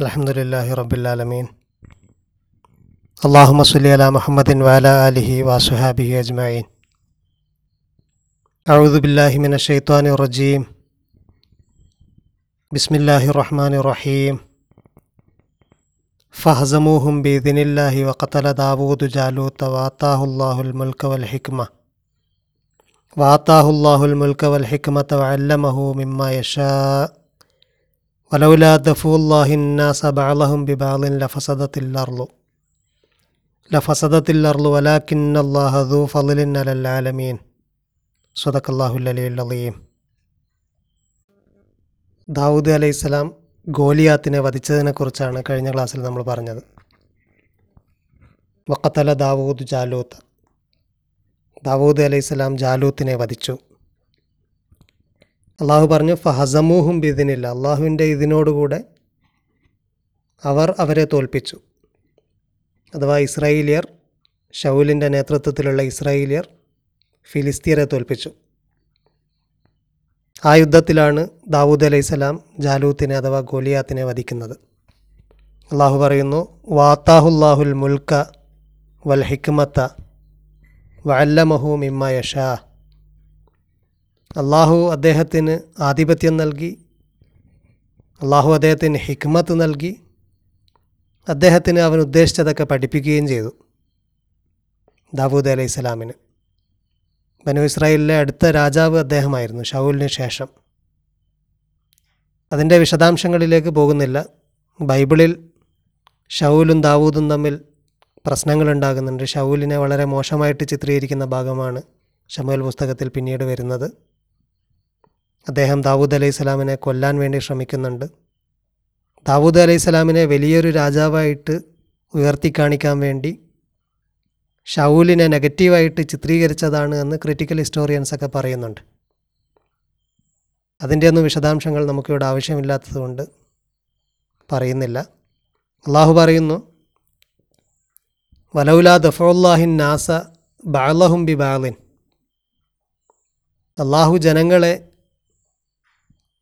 الحمد لله رب العالمين اللهم صل على محمد وعلى آله وصحابه أجمعين أعوذ بالله من الشيطان الرجيم بسم الله الرحمن الرحيم فهزموهم بإذن الله وقتل داود جالوت وآتاه الله الملك والحكمة وآتاه الله الملك والحكمة وعلمه مما يشاء വലൗലാ ദാവൂദ് അലൈഹി സ്വലാം ഗോലിയാത്തിനെ വധിച്ചതിനെക്കുറിച്ചാണ് കഴിഞ്ഞ ക്ലാസ്സിൽ നമ്മൾ പറഞ്ഞത്. വക്കത്തല ദാവൂദ് ജാലൂത്ത്. ദാവൂദ് അലൈഹി സ്വലാം ജാലൂത്തിനെ വധിച്ചു. അള്ളാഹു പറഞ്ഞു ഫഹസമൂഹും ബിദിനില്ല. അള്ളാഹുവിന്റെ ഇതിനോടുകൂടെ അവർ അവരെ തോൽപ്പിച്ചു. അഥവാ ഇസ്രായേലിയർ ഷൗലിന്റെ നേതൃത്വത്തിലുള്ള ഇസ്രായേലിയർ ഫിലിസ്തീനെ തോൽപ്പിച്ചു. ആ യുദ്ധത്തിലാണ് ദാവൂദ് അലൈഹിസ്സലാം ജാലൂത്തിനെ അഥവാ ഗോലിയാത്തിനെ വധിക്കുന്നത്. അള്ളാഹു പറയുന്നു വാത്താഹുല്ലാഹുൽ മുൽക്ക വൽ ഹിക്മത്ത വല്ലമഹു മിമ്മ യഷാ അള്ളാഹു അദ്ദേഹത്തിന് ആധിപത്യം നൽകി. അള്ളാഹു അദ്ദേഹത്തിന് ഹിക്മത്ത് നൽകി. അദ്ദേഹത്തിന് അവൻ ഉദ്ദേശിച്ചതൊക്കെ പഠിപ്പിക്കുകയും ചെയ്തു. ദാവൂദ് അലൈഹി സ്വലാമിന്. ബനു ഇസ്രായേലിലെ അടുത്ത രാജാവ് അദ്ദേഹമായിരുന്നു ഷൗലിന് ശേഷം. അതിന്റെ വിശദാംശങ്ങളിലേക്ക് പോകുന്നില്ല. ബൈബിളിൽ ഷൗലും ദാവൂദും തമ്മിൽ പ്രശ്നങ്ങളുണ്ടാകുന്നുണ്ട്. ഷൗലിനെ വളരെ മോശമായിട്ട് ചിത്രീകരിക്കുന്ന ഭാഗമാണ് ഷമുൽ പുസ്തകത്തിൽ പിന്നീട് വരുന്നത്. അദ്ദേഹം ദാവൂദ് അലൈഹി സ്വലാമിനെ കൊല്ലാൻ വേണ്ടി ശ്രമിക്കുന്നുണ്ട്. ദാവൂദ് അലൈഹി സ്വലാമിനെ വലിയൊരു രാജാവായിട്ട് ഉയർത്തി കാണിക്കാൻ വേണ്ടി ഷൗലിനെ നെഗറ്റീവായിട്ട് ചിത്രീകരിച്ചതാണ് എന്ന് ക്രിറ്റിക്കൽ ഹിസ്റ്റോറിയൻസ് ഒക്കെ പറയുന്നുണ്ട്. അതിന്റെ ഒന്നും വിശദാംശങ്ങൾ നമുക്കിവിടെ ആവശ്യമില്ലാത്തതുകൊണ്ട് പറയുന്നില്ല. അള്ളാഹു പറയുന്നു വലൗലാ ദഫുല്ലാഹിൻ നാസ ബാലഹും ബി ബാലിൻ അള്ളാഹു ജനങ്ങളെ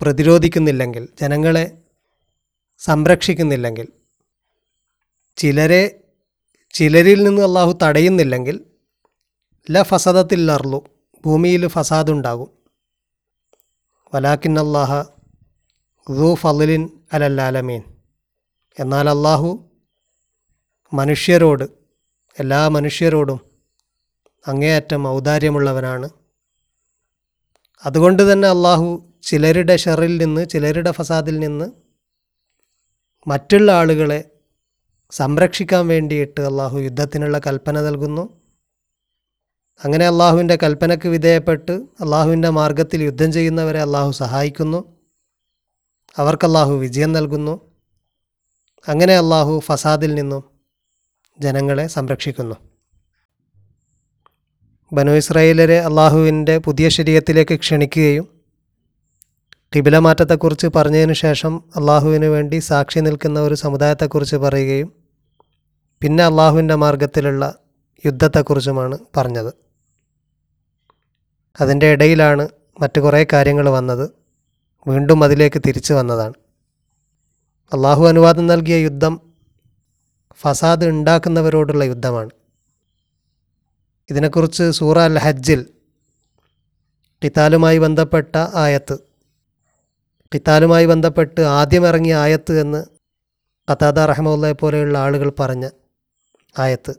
പ്രതിരോധിക്കുന്നില്ലെങ്കിൽ ജനങ്ങളെ സംരക്ഷിക്കുന്നില്ലെങ്കിൽ ചിലരെ ചിലരിൽ നിന്ന് അള്ളാഹു തടയുന്നില്ലെങ്കിൽ ല ഫസദത്തിൽ അർലു ഭൂമിയിൽ ഫസാദുണ്ടാകും. വലാക്കിൻ അള്ളാഹ റൂ ഫലിൻ അലല്ലാലമീൻ. എന്നാൽ അള്ളാഹു മനുഷ്യരോട് എല്ലാ മനുഷ്യരോടും അങ്ങേയറ്റം ഔദാര്യമുള്ളവനാണ്. അതുകൊണ്ട് തന്നെ അള്ളാഹു ചിലരുടെ ഷെറിൽ നിന്ന് ചിലരുടെ ഫസാദിൽ നിന്ന് മറ്റുള്ള ആളുകളെ സംരക്ഷിക്കാൻ വേണ്ടിയിട്ട് അള്ളാഹു യുദ്ധത്തിനുള്ള കൽപ്പന നൽകുന്നു. അങ്ങനെ അള്ളാഹുവിന്റെ കൽപ്പനയ്ക്ക് വിധേയപ്പെട്ട് അള്ളാഹുവിന്റെ മാർഗത്തിൽ യുദ്ധം ചെയ്യുന്നവരെ അള്ളാഹു സഹായിക്കുന്നു. അവർക്ക് അള്ളാഹു വിജയം നൽകുന്നു. അങ്ങനെ അള്ളാഹു ഫസാദിൽ നിന്നും ജനങ്ങളെ സംരക്ഷിക്കുന്നു. ബനു ഇസ്രായേലരെ അള്ളാഹുവിന്റെ പുതിയ ശരീരത്തിലേക്ക് ക്ഷണിക്കുകയും കിബിലമാറ്റത്തെക്കുറിച്ച് പറഞ്ഞതിന് ശേഷം അള്ളാഹുവിന് വേണ്ടി സാക്ഷി നിൽക്കുന്ന ഒരു സമുദായത്തെക്കുറിച്ച് പറയുകയും പിന്നെ അള്ളാഹുവിന്റെ മാർഗത്തിലുള്ള യുദ്ധത്തെക്കുറിച്ചുമാണ് പറഞ്ഞത്. അതിന്റെ ഇടയിലാണ് മറ്റു കുറേ കാര്യങ്ങൾ വന്നത്. വീണ്ടും അതിലേക്ക് തിരിച്ചു വന്നതാണ്. അള്ളാഹു അനുവാദം നൽകിയ യുദ്ധം ഫസാദ് ഉണ്ടാക്കുന്നവരോടുള്ള യുദ്ധമാണ്. ഇതിനെക്കുറിച്ച് സൂറ അൽ ഹജ്ജിൽ ടിത്താലുമായി ബന്ധപ്പെട്ട ആയത്ത് ഖിത്താലുമായി ബന്ധപ്പെട്ട് ആദ്യം ഇറങ്ങിയ ആയത്ത് എന്ന് കത്താദ റഹമുല്ലയെ പോലെയുള്ള ആളുകൾ പറഞ്ഞ ആയത്ത്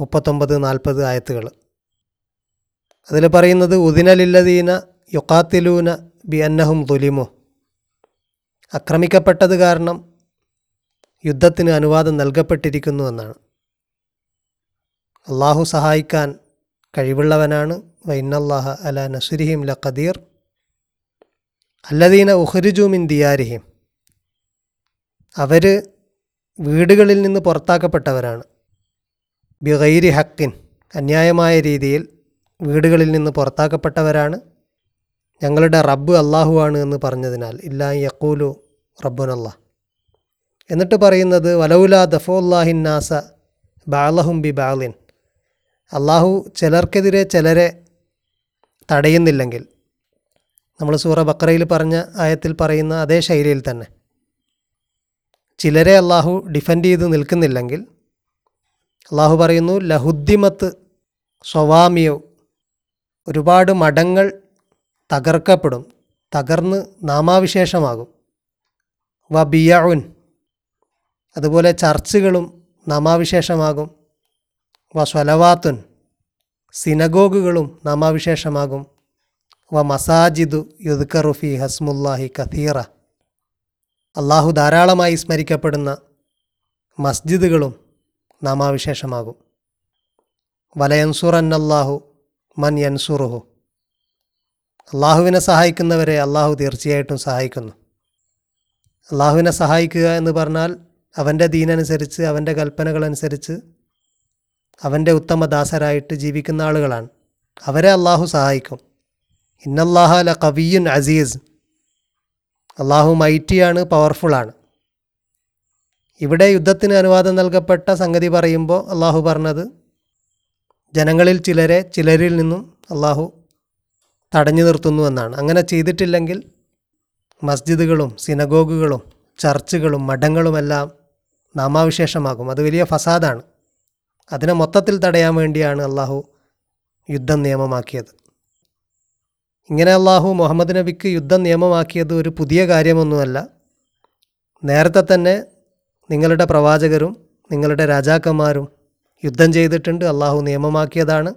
മുപ്പത്തൊമ്പത് നാൽപ്പത് ആയത്തുകൾ. അതിൽ പറയുന്നത് ഉദിനലില്ലദീന യുക്കാത്തിലൂന ബി അന്നഹും തുലിമോ ആക്രമിക്കപ്പെട്ടത് കാരണം യുദ്ധത്തിന് അനുവാദം നൽകപ്പെട്ടിരിക്കുന്നു എന്നാണ്. അള്ളാഹു സഹായിക്കാൻ കഴിവുള്ളവനാണ്. വൈനല്ലാഹ അല നസുരിഹിം ല ഖദീർ അല്ലദീന ഉഹ്രിജുമിൻ ദിയാരിഹിം. അവർ വീടുകളിൽ നിന്ന് പുറത്താക്കപ്പെട്ടവരാണ്. ബിഗൈരി ഹക്കിൻ അന്യായമായ രീതിയിൽ വീടുകളിൽ നിന്ന് പുറത്താക്കപ്പെട്ടവരാണ്. ഞങ്ങളുടെ റബ്ബ് അള്ളാഹുവാണ് എന്ന് പറഞ്ഞതിനാൽ ഇല്ലാ യക്കൂലു റബ്ബുനല്ലാ എന്നിട്ട് പറയുന്നത് വലൗല ദഫോല്ലാഹിൻ നാസ ബാലഹും ബി ബാലിൻ. അള്ളാഹു ചിലർക്കെതിരെ ചിലരെ തടയുന്നില്ലെങ്കിൽ നമ്മൾ സൂറ ബക്രയിൽ പറഞ്ഞ ആയത്തിൽ പറയുന്ന അതേ ശൈലിയിൽ തന്നെ. ചിലരെ അള്ളാഹു ഡിഫെൻഡ് ചെയ്ത് നിൽക്കുന്നില്ലെങ്കിൽ അള്ളാഹു പറയുന്നു ലഹുദ്ദിമത്ത് സ്വവാമിയോ ഒരുപാട് മഠങ്ങൾ തകർക്കപ്പെടും തകർന്ന് നാമാവിശേഷമാകും. വ ബിയഉൻ. അതുപോലെ ചർച്ചുകളും നാമാവിശേഷമാകും. വ സ്വലവാത്തുൻ. സിനഗോഗുകളും നാമാവിശേഷമാകും. വ മസാജിദു യുദ്ക്കറുഫി ഹസ്മുല്ലാഹി കഥീറ അള്ളാഹു ധാരാളമായി സ്മരിക്കപ്പെടുന്ന മസ്ജിദുകളും നാമാവിശേഷമാകും. വലയൻസുറന്നല്ലാഹു മൻ യൻസുറുഹു. അള്ളാഹുവിനെ സഹായിക്കുന്നവരെ അള്ളാഹു തീർച്ചയായിട്ടും സഹായിക്കുന്നു. അള്ളാഹുവിനെ സഹായിക്കുക എന്ന് പറഞ്ഞാൽ അവന്റെ ദീനനുസരിച്ച് അവന്റെ കൽപ്പനകളനുസരിച്ച് അവന്റെ ഉത്തമദാസരായിട്ട് ജീവിക്കുന്ന ആളുകളാണ്. അവരെ അള്ളാഹു സഹായിക്കും. ഇന്നല്ലാഹ ല കവിയുൻ അസീസ്. അള്ളാഹു മൈറ്റിയാണ് പവർഫുള്ളാണ്. ഇവിടെ യുദ്ധത്തിന് അനുവാദം നൽകപ്പെട്ട സംഗതി പറയുമ്പോൾ അള്ളാഹു പറഞ്ഞത് ജനങ്ങളിൽ ചിലരെ ചിലരിൽ നിന്നും അള്ളാഹു തടഞ്ഞു നിർത്തുന്നു എന്നാണ്. അങ്ങനെ ചെയ്തിട്ടില്ലെങ്കിൽ മസ്ജിദുകളും സിനഗോഗുകളും ചർച്ചുകളും മഠങ്ങളുമെല്ലാം നാമാവിശേഷമാകും. അത് വലിയ ഫസാദാണ്. അതിനെ മൊത്തത്തിൽ തടയാൻ വേണ്ടിയാണ് അള്ളാഹു യുദ്ധം നിയമമാക്കിയത്. ഇങ്ങനെ അള്ളാഹു മുഹമ്മദ് നബിക്ക് യുദ്ധം നിയമമാക്കിയത് ഒരു പുതിയ കാര്യമൊന്നുമല്ല. നേരത്തെ തന്നെ നിങ്ങളുടെ പ്രവാചകരും നിങ്ങളുടെ രാജാക്കന്മാരും യുദ്ധം ചെയ്തിട്ടുണ്ട്. അള്ളാഹു നിയമമാക്കിയതാണ്.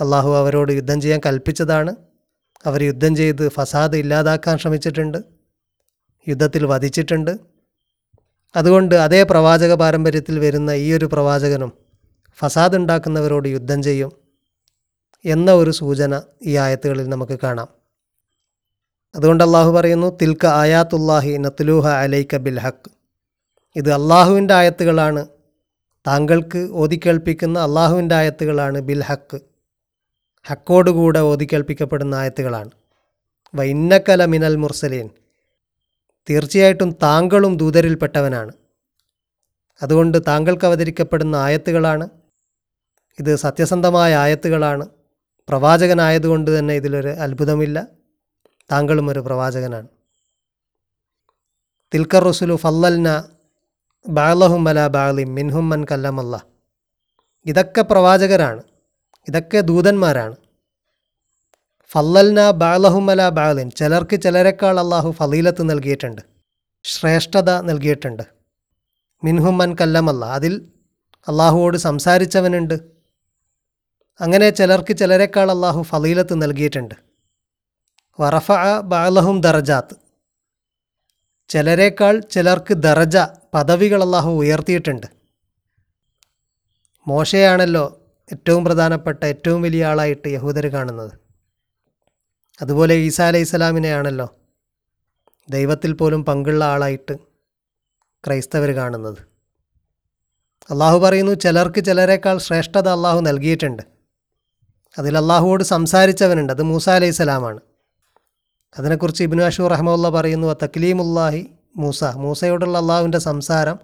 അള്ളാഹു അവരോട് യുദ്ധം ചെയ്യാൻ കൽപ്പിച്ചതാണ്. അവർ യുദ്ധം ചെയ്ത് ഫസാദ് ഇല്ലാതാക്കാൻ ശ്രമിച്ചിട്ടുണ്ട്. യുദ്ധത്തിൽ വധിച്ചിട്ടുണ്ട്. അതുകൊണ്ട് അതേ പ്രവാചക പാരമ്പര്യത്തിൽ വരുന്ന ഈ ഒരു പ്രവാചകനും ഫസാദ് ഉണ്ടാക്കുന്നവരോട് യുദ്ധം ചെയ്യും. എന്ന ഒരു സൂചന ഈ ആയത്തുകളിൽ നമുക്ക് കാണാം. അതുകൊണ്ട് അള്ളാഹു പറയുന്നു തിൽക്ക ആയാത്തുല്ലാഹി നത്തുലൂഹ അലൈക്ക ബിൽ ഹക്ക് ഇത് അള്ളാഹുവിന്റെ ആയത്തുകളാണ്. താങ്കൾക്ക് ഓതിക്കേൾപ്പിക്കുന്ന അള്ളാഹുവിന്റെ ആയത്തുകളാണ് ബിൽ ഹക്ക് ഹക്കോടുകൂടെ ഓതിക്കേൾപ്പിക്കപ്പെടുന്ന ആയത്തുകളാണ്. വൈന്നക്കല മിനൽ മുർസലീൻ. തീർച്ചയായിട്ടും താങ്കളും ദൂതരിൽപ്പെട്ടവനാണ്. അതുകൊണ്ട് താങ്കൾക്ക് അവതരിക്കപ്പെടുന്ന ആയത്തുകളാണ്. ഇത് സത്യസന്ധമായ ആയത്തുകളാണ്. പ്രവാചകനായതുകൊണ്ട് തന്നെ ഇതിലൊരു അത്ഭുതമില്ല. താങ്കളും ഒരു പ്രവാചകനാണ്. തിൽക്കർ റസുലു ഫല്ലൽന ബാലഹും അല ബാലിം മിൻഹും മൻ കല്ലമല്ല ഇതൊക്കെ പ്രവാചകരാണ്. ഇതൊക്കെ ദൂതന്മാരാണ്. ഫല്ലൽന ബാലഹും അല ബാലിൻ ചിലർക്ക് ചിലരെക്കാൾ അള്ളാഹു ഫലീലത്ത് നൽകിയിട്ടുണ്ട്. ശ്രേഷ്ഠത നൽകിയിട്ടുണ്ട്. മിൻഹും മൻ കല്ലമല്ല അതിൽ അള്ളാഹുവോട് സംസാരിച്ചവനുണ്ട്. അങ്ങനെ ചിലർക്ക് ചിലരെക്കാൾ അള്ളാഹു ഫലീലത്ത് നൽകിയിട്ടുണ്ട്. വറഫ ബാലഹും ദറജാത്ത് ചിലരെക്കാൾ ചിലർക്ക് ദറജ പദവികൾ അള്ളാഹു ഉയർത്തിയിട്ടുണ്ട്. മോശയാണല്ലോ ഏറ്റവും പ്രധാനപ്പെട്ട ഏറ്റവും വലിയ ആളായിട്ട് യഹൂദർ കാണുന്നത്. അതുപോലെ ഈസാ അലൈഹി ഇസ്ലാമിനെയാണല്ലോ ദൈവത്തിൽ പോലും പങ്കുള്ള ആളായിട്ട് ക്രൈസ്തവർ കാണുന്നത്. അള്ളാഹു പറയുന്നു ചിലർക്ക് ചിലരെക്കാൾ ശ്രേഷ്ഠത അള്ളാഹു നൽകിയിട്ടുണ്ട്. അതിൽ അള്ളാഹുവോട് സംസാരിച്ചവനുണ്ട്. അത് മൂസ അലൈഹി സ്വലാമാണ്. അതിനെക്കുറിച്ച് ഇബിനു അഷൂർ റഹ്മുല്ല പറയുന്നു തക്ലീമുല്ലാഹി മൂസ. മൂസയോടുള്ള അള്ളാഹുവിന്റെ സംസാരം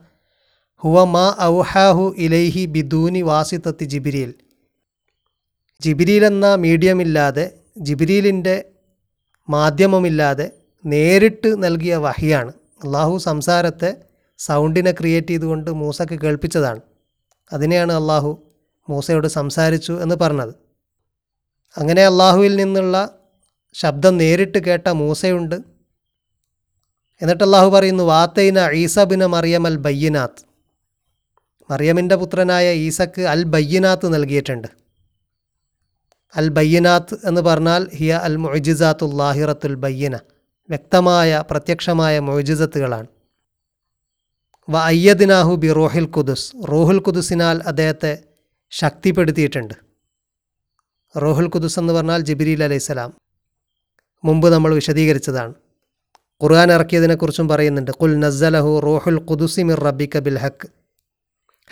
ഹുവ മാ ഔഹാഹു ഇലൈഹി ബിദൂനി വാസിത്തത്തി ജിബിരിയിൽ ജിബിരിയിൽ എന്ന മീഡിയം ഇല്ലാതെ ജിബിരിയിലിന്റെ മാധ്യമമില്ലാതെ നേരിട്ട് നൽകിയ വഹിയാണ്. അള്ളാഹു സംസാരത്തെ സൗണ്ടിനെ ക്രിയേറ്റ് ചെയ്തുകൊണ്ട് മൂസക്ക് കേൾപ്പിച്ചതാണ്. അതിനെയാണ് അള്ളാഹു മൂസയോട് സംസാരിച്ചു എന്ന് പറഞ്ഞത്. അങ്ങനെ അള്ളാഹുവിൽ നിന്നുള്ള ശബ്ദം നേരിട്ട് കേട്ട മൂസയുണ്ട്. എന്നിട്ട് അള്ളാഹു പറയുന്നു വാത്തൈന ഈസബിന് മറിയം അൽ ബയ്യനാത്ത്. മറിയമിന്റെ പുത്രനായ ഈസക്ക് അൽ ബയ്യനാത്ത് നൽകിയിട്ടുണ്ട്. അൽ ബയ്യനാത്ത് എന്ന് പറഞ്ഞാൽ ഹിയ അൽ മൊയ്ജിസാത്തുല്ലാഹിറത്തുൽ ബയ്യന വ്യക്തമായ പ്രത്യക്ഷമായ മൊയ്ജിസത്തുകളാണ് വ അയ്യദിനാഹു ബി റോഹിൽ കുദുസ് റോഹുൽ കുദുസിനാൽ അദ്ദേഹത്തെ ശക്തിപ്പെടുത്തിയിട്ടുണ്ട്. റോഹുൽ കുദുസ് എന്ന് പറഞ്ഞാൽ ജിബിരിൽ അലൈഹിസ്സലാം മുമ്പ് നമ്മൾ വിശദീകരിച്ചതാണ്. ഖുർആൻ ഇറക്കിയതിനെക്കുറിച്ചും പറയുന്നുണ്ട്. കുൽ നസ്സലഹു റോഹുൽ ഖുദുസി മിർ റബ്ബിക ബിൽ ഹക്ക്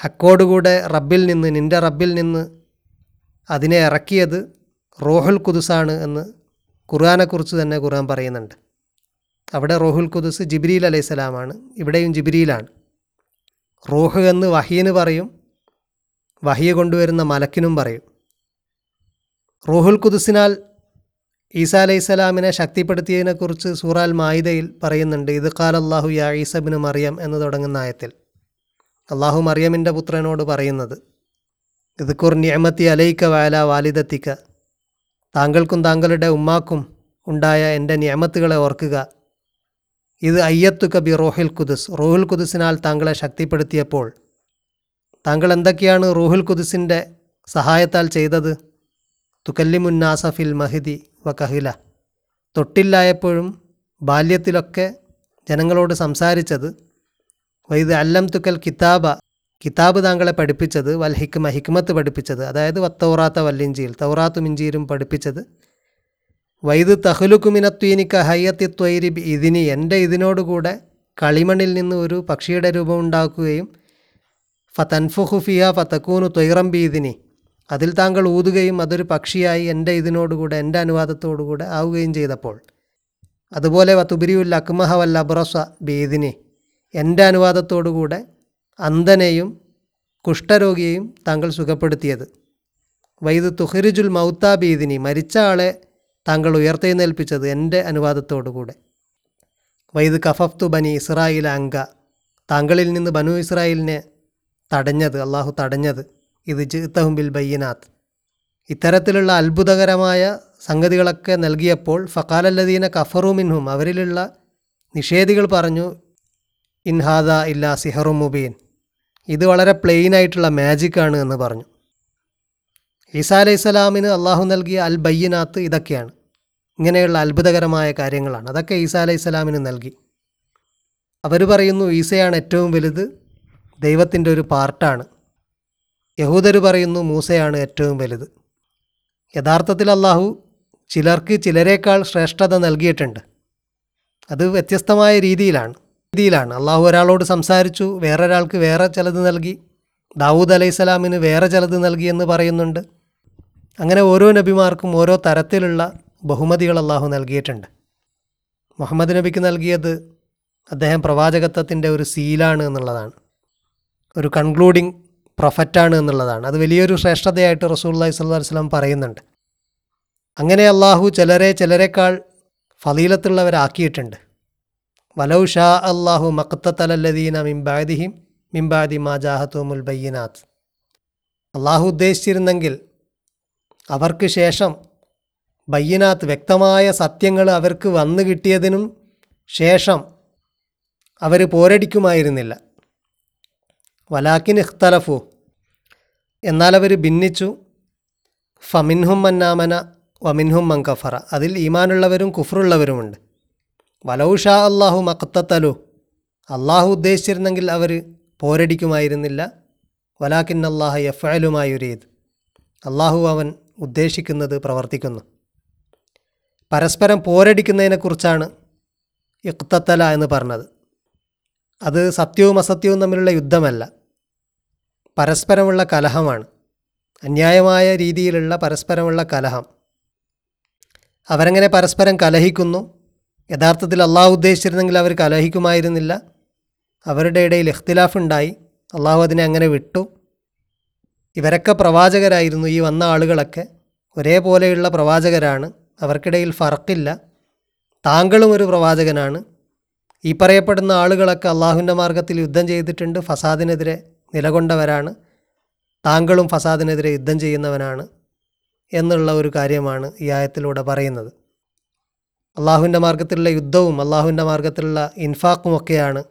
ഹക്കോടുകൂടെ റബ്ബിൽ നിന്ന് നിന്റെ റബ്ബിൽ നിന്ന് അതിനെ ഇറക്കിയത് റോഹുൽ ഖുദുസാണ് എന്ന് ഖുർആാനെക്കുറിച്ച് തന്നെ ഖുർആൻ പറയുന്നുണ്ട്. അവിടെ റോഹുൽ ഖുദുസ് ജിബ്രീൽ അലൈഹിസ്സലാമാണ് ഇവിടെയും ജിബ്രീലാണ്. റോഹ് എന്ന് വഹീന് പറയും. വഹിയ കൊണ്ടുവരുന്ന മലക്കിനും പറയും. റോഹുൽ കുദുസിനാൽ ഈസാ അലൈഹി സ്വലാമിനെ ശക്തിപ്പെടുത്തിയതിനെക്കുറിച്ച് സൂറാൽ മായിദയിൽ പറയുന്നുണ്ട് ഇത് കാൽ അള്ളാഹു യാ ഈസബിന് മറിയം എന്ന് തുടങ്ങുന്ന ആയത്തിൽ. അള്ളാഹു മറിയമിന്റെ പുത്രനോട് പറയുന്നത് ഇത് കുർ നിയമത്തി അലൈക്ക വാല വാലിദത്തിക്ക താങ്കൾക്കും താങ്കളുടെ ഉമ്മാക്കും ഉണ്ടായ എന്റെ നിയമത്തുകളെ ഓർക്കുക ഇത് അയ്യത്തു കബി റോഹിൽ കുദുസ് റൂഹുൽ കുദുസിനാൽ താങ്കളെ ശക്തിപ്പെടുത്തിയപ്പോൾ. താങ്കൾ എന്തൊക്കെയാണ് റൂഹുൽ കുദുസിന്റെ സഹായത്താൽ ചെയ്തത്? തുക്കല്ലിമുന്നാസഫിൽ മഹിദി വ കഹില തൊട്ടില്ലായപ്പോഴും ബാല്യത്തിലൊക്കെ ജനങ്ങളോട് സംസാരിച്ചത് വൈദ് അല്ലം തുക്കൽ കിതാബ കിതാബ് താങ്കളെ പഠിപ്പിച്ചത് വൽ ഹിക്മ ഹിക്മത്ത് പഠിപ്പിച്ചത് അതായത് വത്തൗറാത്ത വല്ലിഞ്ചിയിൽ തൗറാത്തും ഇഞ്ചിയിലും പഠിപ്പിച്ചത്. വൈദ് തഹ്ലുക്കുമിനത്വീനിക്ക ഹയ്യത്തി ത്വൈരി ഇതിനി എന്റെ ഇതിനോടുകൂടെ കളിമണ്ണിൽ നിന്ന് ഒരു പക്ഷിയുടെ രൂപം ഉണ്ടാക്കുകയും ഫതൻഫുഹുഫിയ ഫതക്കൂനു ത്വൈറം ബീദിനി അതിൽ താങ്കൾ ഊതുകയും അതൊരു പക്ഷിയായി എന്റെ ഇതിനോടുകൂടെ എന്റെ അനുവാദത്തോടുകൂടെ ആവുകയും ചെയ്തപ്പോൾ അതുപോലെ വത്തുബിരിയുൽ അക്മഹ വല്ല അബ്രസ ബീദിനി എന്റെ അനുവാദത്തോടുകൂടെ അന്ധനെയും കുഷ്ഠരോഗിയെയും താങ്കൾ സുഖപ്പെടുത്തിയത്. വൈദ് തുഹരിജുൽ മൗത്താ ബീദിനി മരിച്ച ആളെ താങ്കൾ ഉയർത്തെഴുന്നേൽപ്പിച്ചത് എന്റെ അനുവാദത്തോടുകൂടെ. വൈദ് കഫഫ്തു ബനി ഇസ്രായിൽ അങ്ക താങ്കളിൽ നിന്ന് ബനു ഇസ്രായേലിനെ തടഞ്ഞത് അള്ളാഹു തടഞ്ഞത് ഇത് ജിത്തഹും ബിൽ ബയ്യനാത്ത്. ഇത്തരത്തിലുള്ള അത്ഭുതകരമായ സംഗതികളൊക്കെ നൽകിയപ്പോൾ ഫക്കാലല്ലദീന കഫറു മിൻഹും അവരിലുള്ള നിഷേധികൾ പറഞ്ഞു ഇൻഹാദ ഇല്ല സിഹറു മുബീൻ. ഇത് വളരെ പ്ലെയിൻ ആയിട്ടുള്ള മാജിക്കാണ് എന്ന് പറഞ്ഞു. ഈസാ അലൈഹി സ്വലാമിന് അള്ളാഹു നൽകിയ അൽ ബയ്യനാത്ത് ഇതൊക്കെയാണ്. ഇങ്ങനെയുള്ള അത്ഭുതകരമായ കാര്യങ്ങളാണ്. അതൊക്കെ ഈസാ അലൈഹി സ്വലാമിന് നൽകി. അവർ പറയുന്നു ഈസയാണ് ഏറ്റവും വലുത് ദൈവത്തിന്റെ ഒരു പാർട്ടാണ് യഹൂദർ പറയുന്നു മൂസയാണ് ഏറ്റവും വലുത്. യഥാർത്ഥത്തിൽ അള്ളാഹു ചിലർക്ക് ചിലരേക്കാൾ ശ്രേഷ്ഠത നൽകിയിട്ടുണ്ട്. അത് വ്യത്യസ്തമായ രീതിയിലാണ്. രീതിയിലാണ്. അള്ളാഹു ഒരാളോട് സംസാരിച്ചു വേറൊരാൾക്ക് വേറെ ചിലത് നൽകി. ദാവൂദ് അലൈഹിസ്സലാമിന് വേറെ ചിലത് നൽകി എന്ന് പറയുന്നുണ്ട്. അങ്ങനെ ഓരോ നബിമാർക്കും ഓരോ തരത്തിലുള്ള ബഹുമതികൾ അള്ളാഹു നൽകിയിട്ടുണ്ട്. മുഹമ്മദ് നബിക്ക് നൽകിയത് അദ്ദേഹം പ്രവാചകത്വത്തിന്റെ ഒരു സീലാണ് എന്നുള്ളതാണ്. ഒരു കൺക്ലൂഡിങ് പ്രൊഫറ്റാണ് എന്നുള്ളതാണ്. അത് വലിയൊരു ശ്രേഷ്ഠതയായിട്ട് റസൂള്ളി സ്വല്ലല്ലാഹു അലൈഹി വസല്ലം പറയുന്നുണ്ട്. അങ്ങനെ അള്ളാഹു ചിലരെ ചിലരെക്കാൾ ഫലീലത്തുള്ളവരാക്കിയിട്ടുണ്ട്. വലൗ ഷാ അള്ളാഹു മക്തലല്ലദീന മിംബാദിഹിം മിംബാദി മാ ജാഹത്തുമുൽ ബയ്യനാത്ത്. അള്ളാഹു ഉദ്ദേശിച്ചിരുന്നെങ്കിൽ അവർക്ക് ശേഷം ബയ്യനാത്ത് വ്യക്തമായ സത്യങ്ങൾ അവർക്ക് വന്നു കിട്ടിയതിനും ശേഷം അവർ പോരടിക്കുമായിരുന്നില്ല. വലാക്കിൻ ഇഖ്തലഫു. എന്നാൽ അവർ ഭിന്നിച്ചു. ഫമിൻഹും മന്നാമന വമിൻഹും മങ്കഫറ കഫറ. അതിൽ ഈമാനുള്ളവരും കുഫറുള്ളവരുമുണ്ട് വലൗ ഷാ അള്ളാഹു മക്തത്തലു അള്ളാഹു ഉദ്ദേശിച്ചിരുന്നെങ്കിൽ അവർ പോരടിക്കുമായിരുന്നില്ല. വലാക്കിൻ അള്ളാഹ യഫലുമായുരീത് അള്ളാഹു അവൻ ഉദ്ദേശിക്കുന്നത് പ്രവർത്തിക്കുന്നു. പരസ്പരം പോരടിക്കുന്നതിനെക്കുറിച്ചാണ് ഇഖ്തത്തല എന്ന് പറഞ്ഞത്. അത് സത്യവും അസത്യവും തമ്മിലുള്ള യുദ്ധമല്ല. പരസ്പരമുള്ള കലഹമാണ്. അന്യായമായ രീതിയിലുള്ള പരസ്പരമുള്ള കലഹം. അവരങ്ങനെ പരസ്പരം കലഹിക്കുന്നു. യഥാർത്ഥത്തിൽ അള്ളാഹു ഉദ്ദേശിച്ചിരുന്നെങ്കിൽ അവർ കലഹിക്കുമായിരുന്നില്ല. അവരുടെ ഇടയിൽ ഇഖ്തിലാഫ് ഉണ്ടായി അള്ളാഹു അതിനെ അങ്ങനെ വിട്ടു. ഇവരൊക്കെ പ്രവാചകരായിരുന്നു ഈ വന്ന ആളുകളൊക്കെ. ഒരേപോലെയുള്ള പ്രവാചകരാണ്. അവർക്കിടയിൽ ഫറക്കില്ല താങ്കളും ഒരു പ്രവാചകനാണ്. ഈ പറയപ്പെടുന്ന ആളുകളൊക്കെ അള്ളാഹുവിന്റെ മാർഗത്തിൽ യുദ്ധം ചെയ്തിട്ടുണ്ട് ഫസാദിനെതിരെ നിലകൊണ്ടവരാണ്. താങ്കളും ഫസാദിനെതിരെ യുദ്ധം ചെയ്യുന്നവനാണ് എന്നുള്ള ഒരു കാര്യമാണ് ഈ ആയത്തിലൂടെ പറയുന്നത്. അള്ളാഹുവിന്റെ മാർഗത്തിലുള്ള യുദ്ധവും അള്ളാഹുവിന്റെ മാർഗത്തിലുള്ള ഇൻഫാക്കും ഒക്കെയാണ്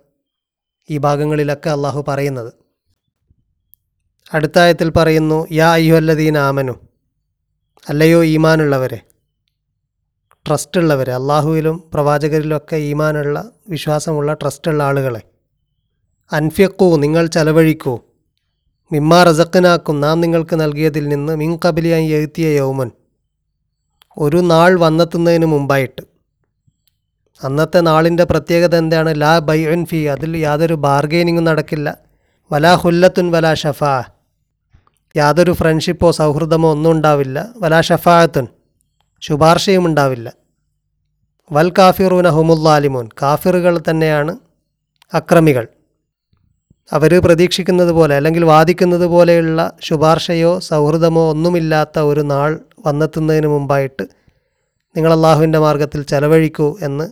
ഈ ഭാഗങ്ങളിലൊക്കെ അള്ളാഹു പറയുന്നത്. അടുത്തായത്തിൽ പറയുന്നു യാ അയ്യുഹല്ലദീൻ ആമനു. അല്ലയോ ഈമാനുള്ളവരെ. ട്രസ്റ്റ് ഉള്ളവരെ അള്ളാഹുവിലും പ്രവാചകരിലുമൊക്കെ ഈമാനുള്ള വിശ്വാസമുള്ള ട്രസ്റ്റുള്ള ആളുകളെ. അൻഫ്യക്കൂ നിങ്ങൾ ചെലവഴിക്കൂ. മിമ്മാ റസക്കനാക്കും നാം നിങ്ങൾക്ക് നൽകിയതിൽ നിന്ന് മിൻ കബിലിയായി എഴുത്തിയ യൗമൻ. ഒരു നാൾ വന്നെത്തുന്നതിന് മുമ്പായിട്ട്. അന്നത്തെ നാളിന്റെ പ്രത്യേകത എന്താണ്? ലാ ബൈ എൻ ഫി അതിൽ യാതൊരു ബാർഗെയിനിങ്ങും നടക്കില്ല. വലാ ഹുല്ലത്തുൻ വലാ ഷഫാ. യാതൊരു ഫ്രണ്ട്ഷിപ്പോ സൗഹൃദമോ ഒന്നും ഉണ്ടാവില്ല. വലാ ഷഫാഅത്തുൻ. ശുപാർശയും ഉണ്ടാവില്ല വൽ കാഫിറൂന ഹുമുല്ലാലിമോൻ കാഫിറുകൾ തന്നെയാണ് അക്രമികൾ. അവർ പ്രതീക്ഷിക്കുന്നത് പോലെ അല്ലെങ്കിൽ വാദിക്കുന്നത് പോലെയുള്ള ശുപാർശയോ സൗഹൃദമോ ഒന്നുമില്ലാത്ത ഒരു നാൾ വന്നെത്തുന്നതിന് മുമ്പായിട്ട് നിങ്ങൾ അള്ളാഹുവിന്റെ മാർഗത്തിൽ ചെലവഴിക്കൂ എന്ന്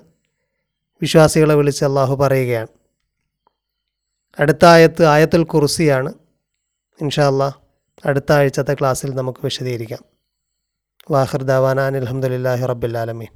വിശ്വാസികളെ വിളിച്ച് അള്ളാഹു പറയുകയാണ്. അടുത്ത ആയത്ത് ആയത്തുൽ കുറുസിയാണ് ഇൻഷാ അടുത്ത ആഴ്ചത്തെ ക്ലാസ്സിൽ നമുക്ക് വിശദീകരിക്കാം. വാഹിർ ദാവാന അനിൽഹമുല്ലാഹി റബ്ബിലാലമീൻ